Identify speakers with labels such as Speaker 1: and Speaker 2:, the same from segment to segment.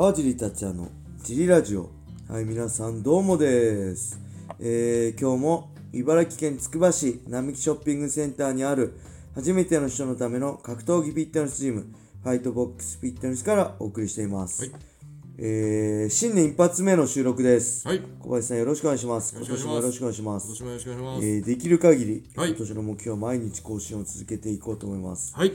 Speaker 1: 川尻達也のジリラジオ。はい皆さんどうもです、えー、今日も茨城県つくば市並木ショッピングセンターにある初めての人のための格闘技フィットネスジムファイトボックスフィットネスからお送りしています、
Speaker 2: はい。
Speaker 1: えー、新年一発目の収録です、
Speaker 2: はい。
Speaker 1: 小林さんよろしくお願いします。今年もよろしくお願いします。
Speaker 2: 今年もよろしくお願いします。
Speaker 1: えー、できる限り、
Speaker 2: はい。
Speaker 1: 今年の目標は毎日更新を続けていこうと思います、
Speaker 2: はい。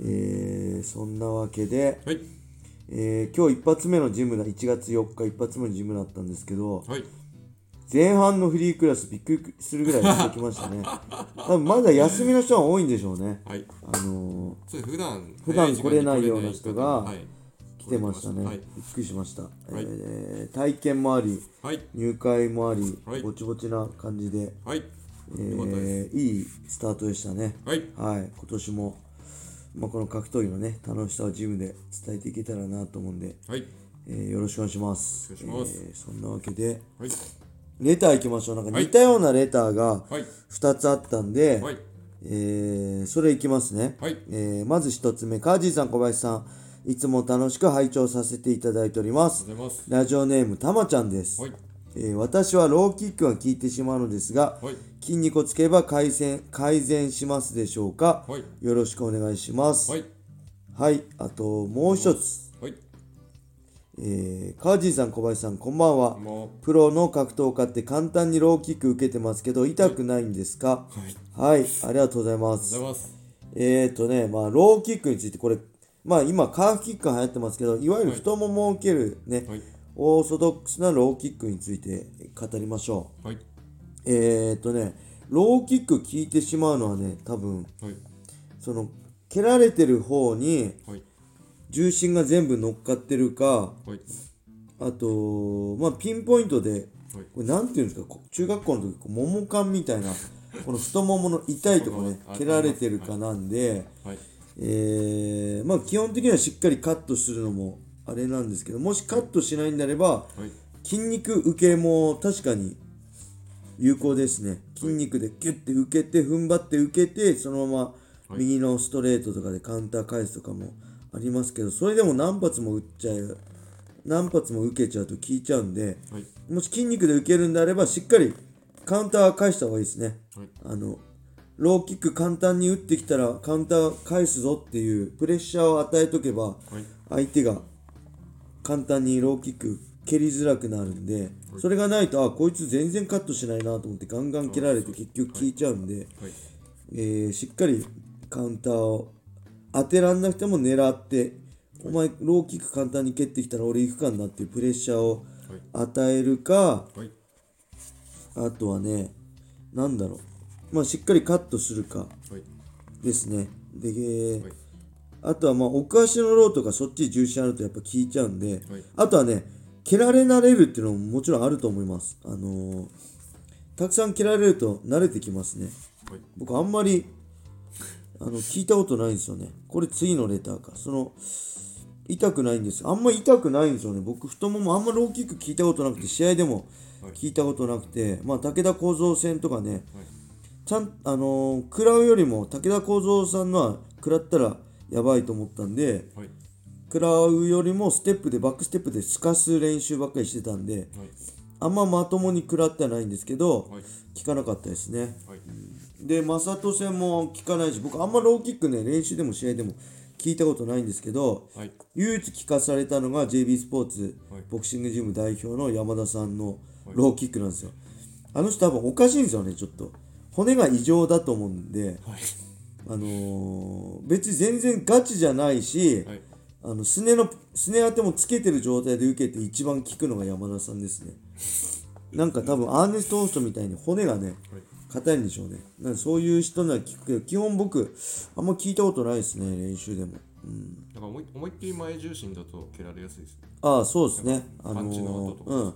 Speaker 1: えー、そんなわけで、
Speaker 2: はい。
Speaker 1: えー今日一発目のジムだ1月4日一発目のジムだったんですけど
Speaker 2: はい。
Speaker 1: 前半のフリークラスびっくりするぐらい続きましたね多分まだ休みの人は多いんでしょうね
Speaker 2: はい。
Speaker 1: あの
Speaker 2: そう普段
Speaker 1: 普段来れないような人が
Speaker 2: はい。
Speaker 1: ー来てましたね、
Speaker 2: はい。
Speaker 1: びっくりしました、えー体験もあり
Speaker 2: はい。
Speaker 1: 入会もあり、
Speaker 2: はい
Speaker 1: ぼちぼちな感じで、
Speaker 2: はい。
Speaker 1: えーいいスタートでしたね
Speaker 2: はい。
Speaker 1: はい今年も、まあ、この格闘技のね楽しさをジムで伝えていけたらなと思うんで、
Speaker 2: はい。
Speaker 1: えーよろしくお願いします。えーそんなわけで、
Speaker 2: はい。
Speaker 1: レター行きましょう。なんか
Speaker 2: はい
Speaker 1: 似たようなレターが
Speaker 2: はい。
Speaker 1: 2つあったんで、
Speaker 2: はい。
Speaker 1: えーそれいきますね。
Speaker 2: はい。
Speaker 1: えーまず1つ目、カージーさん、小林さん、いつも楽しく拝聴させていただいております。ラジオネーム、たまちゃんです。
Speaker 2: はい。
Speaker 1: えー私はローキックが効いてしまうのですが、
Speaker 2: はい。
Speaker 1: 筋肉をつければ改善改善しますでしょうか、
Speaker 2: はい。
Speaker 1: よろしくお願いします。
Speaker 2: はい。
Speaker 1: はい、あともう一つ、
Speaker 2: はい。
Speaker 1: えー、カージーさん、小林さん、こんばんは。
Speaker 2: も
Speaker 1: プロの格闘家って簡単にローキック受けてますけど痛くないんですか？
Speaker 2: う。はい。ありがとう
Speaker 1: はい、ありがとうございます。えーとねまあローキックについてこれまあ今カーフキックが流行ってますけどいわゆる太ももを受けるね、
Speaker 2: はい。
Speaker 1: オーソドックスなローキックについて語りましょ
Speaker 2: はい。
Speaker 1: うえーとねローキック効いてしまうのはね多分
Speaker 2: はい。
Speaker 1: その蹴られてる方に
Speaker 2: はい。
Speaker 1: 重心が全部乗っかってるか
Speaker 2: はい。
Speaker 1: あとまあピンポイントで
Speaker 2: はい。
Speaker 1: これなんていうんですかこ中学校の時こうももカンみたいな この太ももの痛いとこね
Speaker 2: あ
Speaker 1: 蹴られてるかなんで、
Speaker 2: はい。
Speaker 1: えーまあ基本的にはしっかりカットするのもあれなんですけどもしカットしないんであれば
Speaker 2: はい。
Speaker 1: 筋肉受けも確かに有効ですね筋肉でキュッて受けて踏ん張って受けてそのまま
Speaker 2: はい
Speaker 1: 右のストレートとかでカウンター返すとかもありますけどそれでも何発も打っちゃう何発も受けちゃうと効いちゃうんで
Speaker 2: はい。
Speaker 1: もし筋肉で受けるんであればしっかりカウンター返した方がいいですね
Speaker 2: はい。
Speaker 1: あのローキック簡単に打ってきたらカウンター返すぞっていうプレッシャーを与えとけば
Speaker 2: はい。
Speaker 1: 相手が簡単にローキック蹴りづらくなるんでそれがないとあこいつ全然カットしないなと思ってガンガン蹴られて結局効いちゃうんで、
Speaker 2: はい。
Speaker 1: えーしっかりカウンターを当てらんなくても狙ってお前ローキック簡単に蹴ってきたら俺行くかなっていうプレッシャーを
Speaker 2: はい。
Speaker 1: 与えるか
Speaker 2: はい。
Speaker 1: あとはねなんだろうまあしっかりカットするか
Speaker 2: はい。
Speaker 1: ですねで、えあとはまあ奥足のローとかそっちに重心あるとやっぱ効いちゃうんで、
Speaker 2: はい。
Speaker 1: あとはね蹴られ慣れるっていうのももちろんあると思います。あのーたくさん蹴られると慣れてきますね。
Speaker 2: はい。
Speaker 1: 僕あんまりあの聞いたことないんですよね。これ次のレターか。その痛くないんです。あんま痛くないんですよね。僕太ももあんまローキック聞いたことなくて試合でも
Speaker 2: はい。
Speaker 1: 聞いたことなくてまあ武田幸三戦とかね
Speaker 2: はい。
Speaker 1: ちゃんあのー食らうよりも武田幸三さんのは食らったらやばいと思ったんで
Speaker 2: はい。
Speaker 1: 食らうよりもステップでバックステップですかす練習ばっかりしてたんで
Speaker 2: はい。
Speaker 1: あんままともに食らってはないんですけど
Speaker 2: はい。
Speaker 1: 効かなかったですね
Speaker 2: はい。
Speaker 1: で正人戦も効かないし僕あんまローキックね練習でも試合でも聞いたことないんですけど
Speaker 2: はい。
Speaker 1: 唯一聞かされたのが JB スポーツ
Speaker 2: はい
Speaker 1: ボクシングジム代表の山田さんのローキックなんですよあの人多分おかしいんですよねちょっと骨が異常だと思うんで
Speaker 2: はい。
Speaker 1: あのー別に全然ガチじゃないし、
Speaker 2: はい。
Speaker 1: あのすねのすね当てもつけてる状態で受けて一番効くのが山田さんですね。なんか多分アーネスト・ホーストみたいに骨がね
Speaker 2: はい。
Speaker 1: 硬いんでしょうね。なんかそういう人には聞くけど基本僕あんま聞いたことないですね練習でも、うん、
Speaker 2: なんか思い思いっきり前重心だと蹴られやすいですね。
Speaker 1: ああそうですね。あの
Speaker 2: パンチの後とか
Speaker 1: ーうん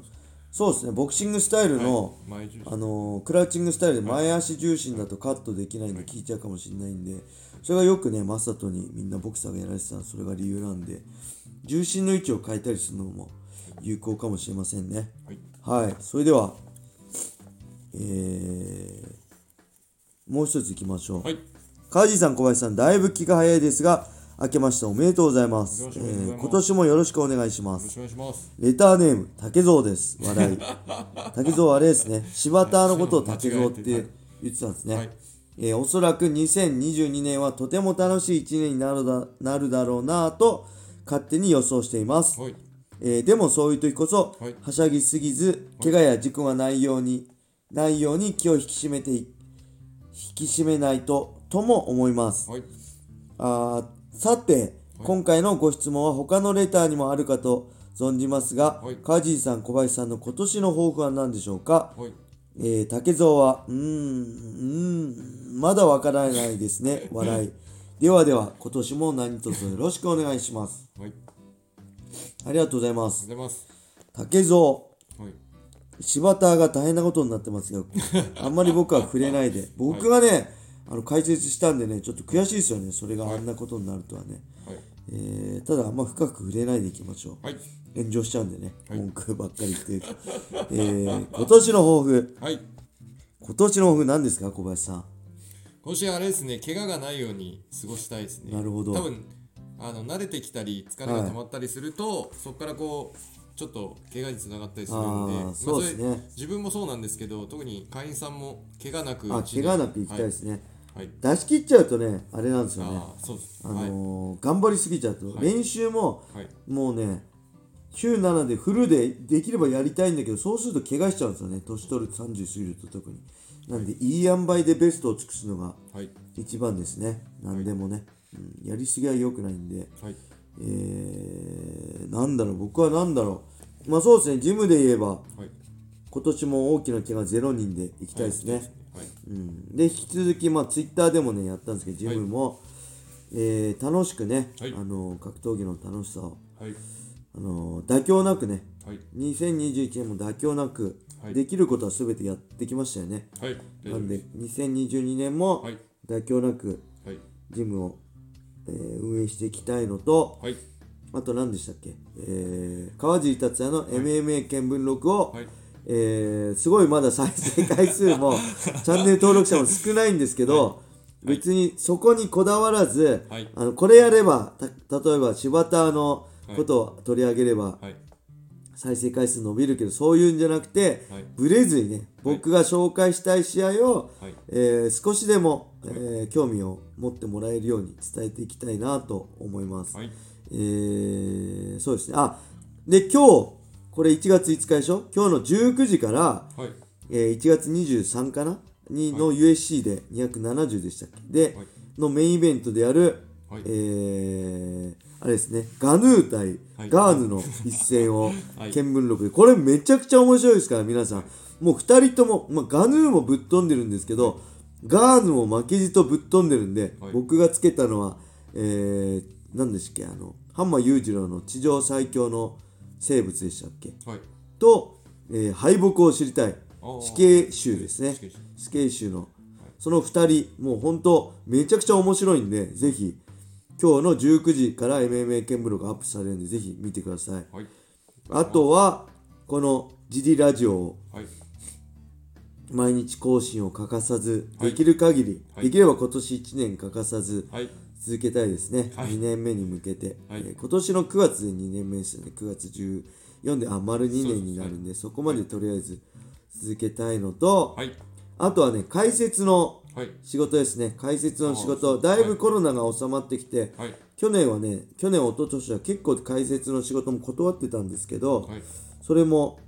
Speaker 1: そうですねボクシングスタイルの、
Speaker 2: 前重心。
Speaker 1: あのークラウチングスタイルで前足重心だとカットできないんで効いちゃうかもしれないんでそれがよくねマサトにみんなボクサーがやられてたのそれが理由なんで重心の位置を変えたりするのも有効かもしれませんね
Speaker 2: はい。
Speaker 1: はいそれではえー、もう一ついきましょう、
Speaker 2: はい。
Speaker 1: カージーさん小林さんだいぶ気が早いですが明けましておめでとうございます。
Speaker 2: ます
Speaker 1: えー今年もよろしくお願いします。
Speaker 2: よろしくお願いします
Speaker 1: レターネーム、竹蔵です。笑い。竹蔵あれですね。柴田のことを竹蔵って言ってたんですね。
Speaker 2: はい
Speaker 1: えーおそらく2022年はとても楽しい1年になるだなるだろうなぁと勝手に予想しています。
Speaker 2: はい
Speaker 1: えーでもそういう時こそ、
Speaker 2: はい
Speaker 1: はしゃぎすぎず、怪我や事故がないように、ないように気を引き締めてい、引き締めないと、とも思います。
Speaker 2: はい
Speaker 1: あーさて、今回のご質問は他のレターにもあるかと存じますが、
Speaker 2: はい
Speaker 1: 川尻さん、小林さんの今年の抱負は何でしょうか？
Speaker 2: はい
Speaker 1: えー、竹蔵は、うーん、うーん、まだわからないですね。笑い。ではでは、今年も何卒よろしくお願いします。
Speaker 2: はい
Speaker 1: ありがとうございます。
Speaker 2: がとうございます
Speaker 1: 竹蔵。
Speaker 2: はい
Speaker 1: 柴田が大変なことになってますよ。あんまり僕は触れないで。僕がね、あの解説したんでね、ちょっと悔しいですよね。それがあんなことになるとはね。
Speaker 2: はい
Speaker 1: えーただ、あんま深く触れないでいきましょう。
Speaker 2: はい
Speaker 1: 炎上しちゃうんでね、
Speaker 2: はい
Speaker 1: 文句ばっかり言って。えー今年の抱負。
Speaker 2: はい
Speaker 1: 今年の抱負何ですか、小林さん。
Speaker 2: 今週あれですね怪我がないように過ごしたいですね
Speaker 1: なるほど
Speaker 2: 多分あの慣れてきたり疲れが溜まったりすると、そこからこうちょっと怪我につながったりするんで
Speaker 1: そうですね
Speaker 2: れ自分もそうなんですけど特に会員さんも怪我なく
Speaker 1: あ、怪我なく行きたいですね。
Speaker 2: はい、はい
Speaker 1: 出し切っちゃうとね、あれなんですよね。
Speaker 2: ああそうです
Speaker 1: あのー頑張りすぎちゃうと、
Speaker 2: はい
Speaker 1: 練習も
Speaker 2: はい
Speaker 1: もうね、週7でフルでできればやりたいんだけど、そうすると怪我しちゃうんですよね。年取る30過ぎると特に。なんで、いい塩梅でベストを尽くすのが
Speaker 2: はい
Speaker 1: 一番ですね。何でもね。うん、やりすぎは良くないんで。
Speaker 2: はい
Speaker 1: えー、なんだろう、僕はなんだろう。まあそうですね、ジムで言えば、
Speaker 2: はい
Speaker 1: 今年も大きな怪我0人で行きたいですね。
Speaker 2: はい
Speaker 1: うん、で、引き続き、まあツイッターでもね、やったんですけど、ジムも、えー楽しくね、
Speaker 2: はい。
Speaker 1: あの格闘技の楽しさを、
Speaker 2: はい。
Speaker 1: あの妥協なくね、
Speaker 2: はい。
Speaker 1: 2021年も妥協なく、
Speaker 2: はい。
Speaker 1: できることは全てやってきましたよね。なんで、2022年も
Speaker 2: はい。
Speaker 1: 妥協なく
Speaker 2: はい。
Speaker 1: ジムを、えー運営していきたいのと、
Speaker 2: はい。
Speaker 1: あと何でしたっけ、えー川尻達也の MMA 見聞録を、
Speaker 2: はい
Speaker 1: えーすごいまだ再生回数も チャンネル登録者も少ないんですけど、別にそこにこだわらず、
Speaker 2: はい。
Speaker 1: あのこれやればた例えば柴田のことを取り上げれば
Speaker 2: はい。
Speaker 1: 再生回数伸びるけどそういうんじゃなくて、
Speaker 2: はい。
Speaker 1: ブレずにね僕が紹介したい試合を、
Speaker 2: はい。
Speaker 1: えー少しでも、えー興味を持ってもらえるように伝えていきたいなと思います。
Speaker 2: はい。
Speaker 1: えーそうですね。あ、で、今日、これ1月5日でしょ？今日の19時から、
Speaker 2: はい。
Speaker 1: えー1月23かな？にの USC で270でしたっけ？で、
Speaker 2: はい。
Speaker 1: のメインイベントである、
Speaker 2: はい。
Speaker 1: えーあれですね、ガヌー対
Speaker 2: はい。
Speaker 1: ガーヌの一戦を
Speaker 2: はい。
Speaker 1: 見聞録で、これめちゃくちゃ面白いですから、皆さん。もう2人とも、まあ、ガヌーもぶっ飛んでるんですけど、ガーヌも負けじとぶっ飛んでるんで、
Speaker 2: はい。
Speaker 1: 僕がつけたのは、えー、何でしたっけ、あの、ハンマー裕次郎の地上最強の生物でしたっけ？
Speaker 2: はい。
Speaker 1: と、えー敗北を知りたい。死刑囚ですね。
Speaker 2: 死刑囚。
Speaker 1: 死刑囚の。その2人もう本当めちゃくちゃ面白いんでぜひ今日の19時から MMA 見聞録アップされるんでぜひ見てください。
Speaker 2: はい。
Speaker 1: あとはこのジリラジオを
Speaker 2: はい。
Speaker 1: 毎日更新を欠かさず
Speaker 2: はい。
Speaker 1: できる限り、
Speaker 2: はい。
Speaker 1: できれば今年1年欠かさず
Speaker 2: はい
Speaker 1: 続けたいですね、
Speaker 2: はい。
Speaker 1: 2年目に向けて、
Speaker 2: はい。
Speaker 1: えー今年の9月で2年目ですよね。9月14であ丸2年になるんでそこまでとりあえず続けたいのと、
Speaker 2: はい。
Speaker 1: あとはね解説の
Speaker 2: はい。
Speaker 1: 仕事ですね。解説の仕
Speaker 2: あ
Speaker 1: 事
Speaker 2: ー
Speaker 1: だいぶコロナが収まってきて、
Speaker 2: はい。
Speaker 1: 去年はね去年一昨年は結構解説の仕事も断ってたんですけど、
Speaker 2: はい。
Speaker 1: それも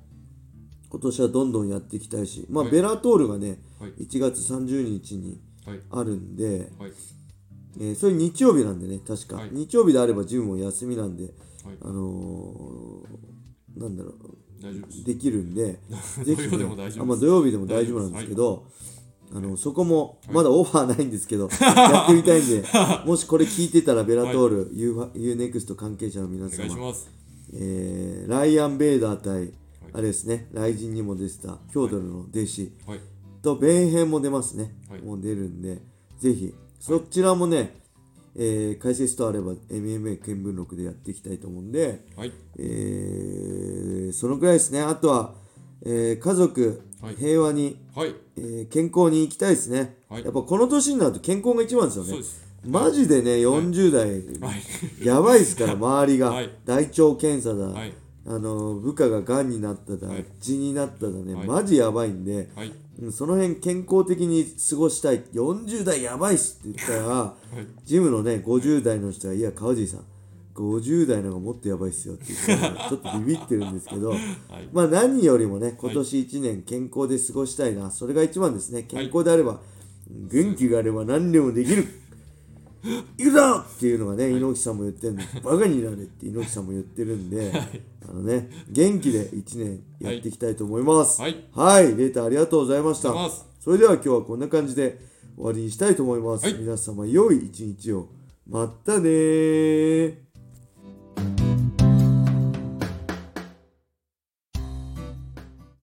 Speaker 1: 今年はどんどんやっていきたいしまあ、
Speaker 2: はい。
Speaker 1: ベラトールがね
Speaker 2: はい。
Speaker 1: 1月30日に
Speaker 2: はい。
Speaker 1: あるんで、
Speaker 2: はい
Speaker 1: えーそれ日曜日なんでね確か、
Speaker 2: はい。
Speaker 1: 日曜日であればジムも休みなんで
Speaker 2: はい。
Speaker 1: あのーなんだろう。
Speaker 2: で
Speaker 1: きるんで ぜひ、
Speaker 2: 土曜でも大丈夫です。
Speaker 1: あまあ、土曜日でも大丈夫なんですけど、あのそこもまだオファーないんですけど、やってみたいんで もしこれ聞いてたらベラトール、ユー UNEXT 関係者の皆様、えーライアン・ベイダー対、あれですね雷神にも出てたヒョードルの弟子、
Speaker 2: はい。
Speaker 1: とベンヘンも出ますね、
Speaker 2: はい。
Speaker 1: もう出るんでぜひそちらもね、えー解説とあれば MMA 見聞録でやっていきたいと思うんで、
Speaker 2: はい。
Speaker 1: えーそのくらいですね。あとは、えー家族、
Speaker 2: はい。
Speaker 1: 平和に、
Speaker 2: はい。
Speaker 1: えー健康に行きたいですね、
Speaker 2: はい。
Speaker 1: やっぱこの年になると健康が一番ですよね。マジでね40代、
Speaker 2: はい。
Speaker 1: やばいですから 周りが、
Speaker 2: はい。
Speaker 1: 大腸検査だ、
Speaker 2: はい。
Speaker 1: あの部下ががんになっただ、
Speaker 2: はい。
Speaker 1: 痔になっただね、
Speaker 2: はい。
Speaker 1: マジやばいんで、
Speaker 2: はい
Speaker 1: うんその辺健康的に過ごしたい。40代やばいっすって言ったら、
Speaker 2: い。
Speaker 1: ジムのね50代の人が「いや川尻さん50代の方がもっとやばいっすよ」って言って、ちょっとビビってるんですけど、まあ何よりもね今年1年健康で過ごしたいな、それが一番ですね。健康であれば、元気があれば何でもできるいくぞっていうのがね、猪木さんも言ってるんで、バカになれって猪木さんも言ってるんで、あのね、元気で1年やっていきたいと思います。
Speaker 2: はい
Speaker 1: はい、レーターありがとうございました。それでは今日はこんな感じで終わりにしたいと思います。
Speaker 2: はい
Speaker 1: 皆様、良い一日を。またねー。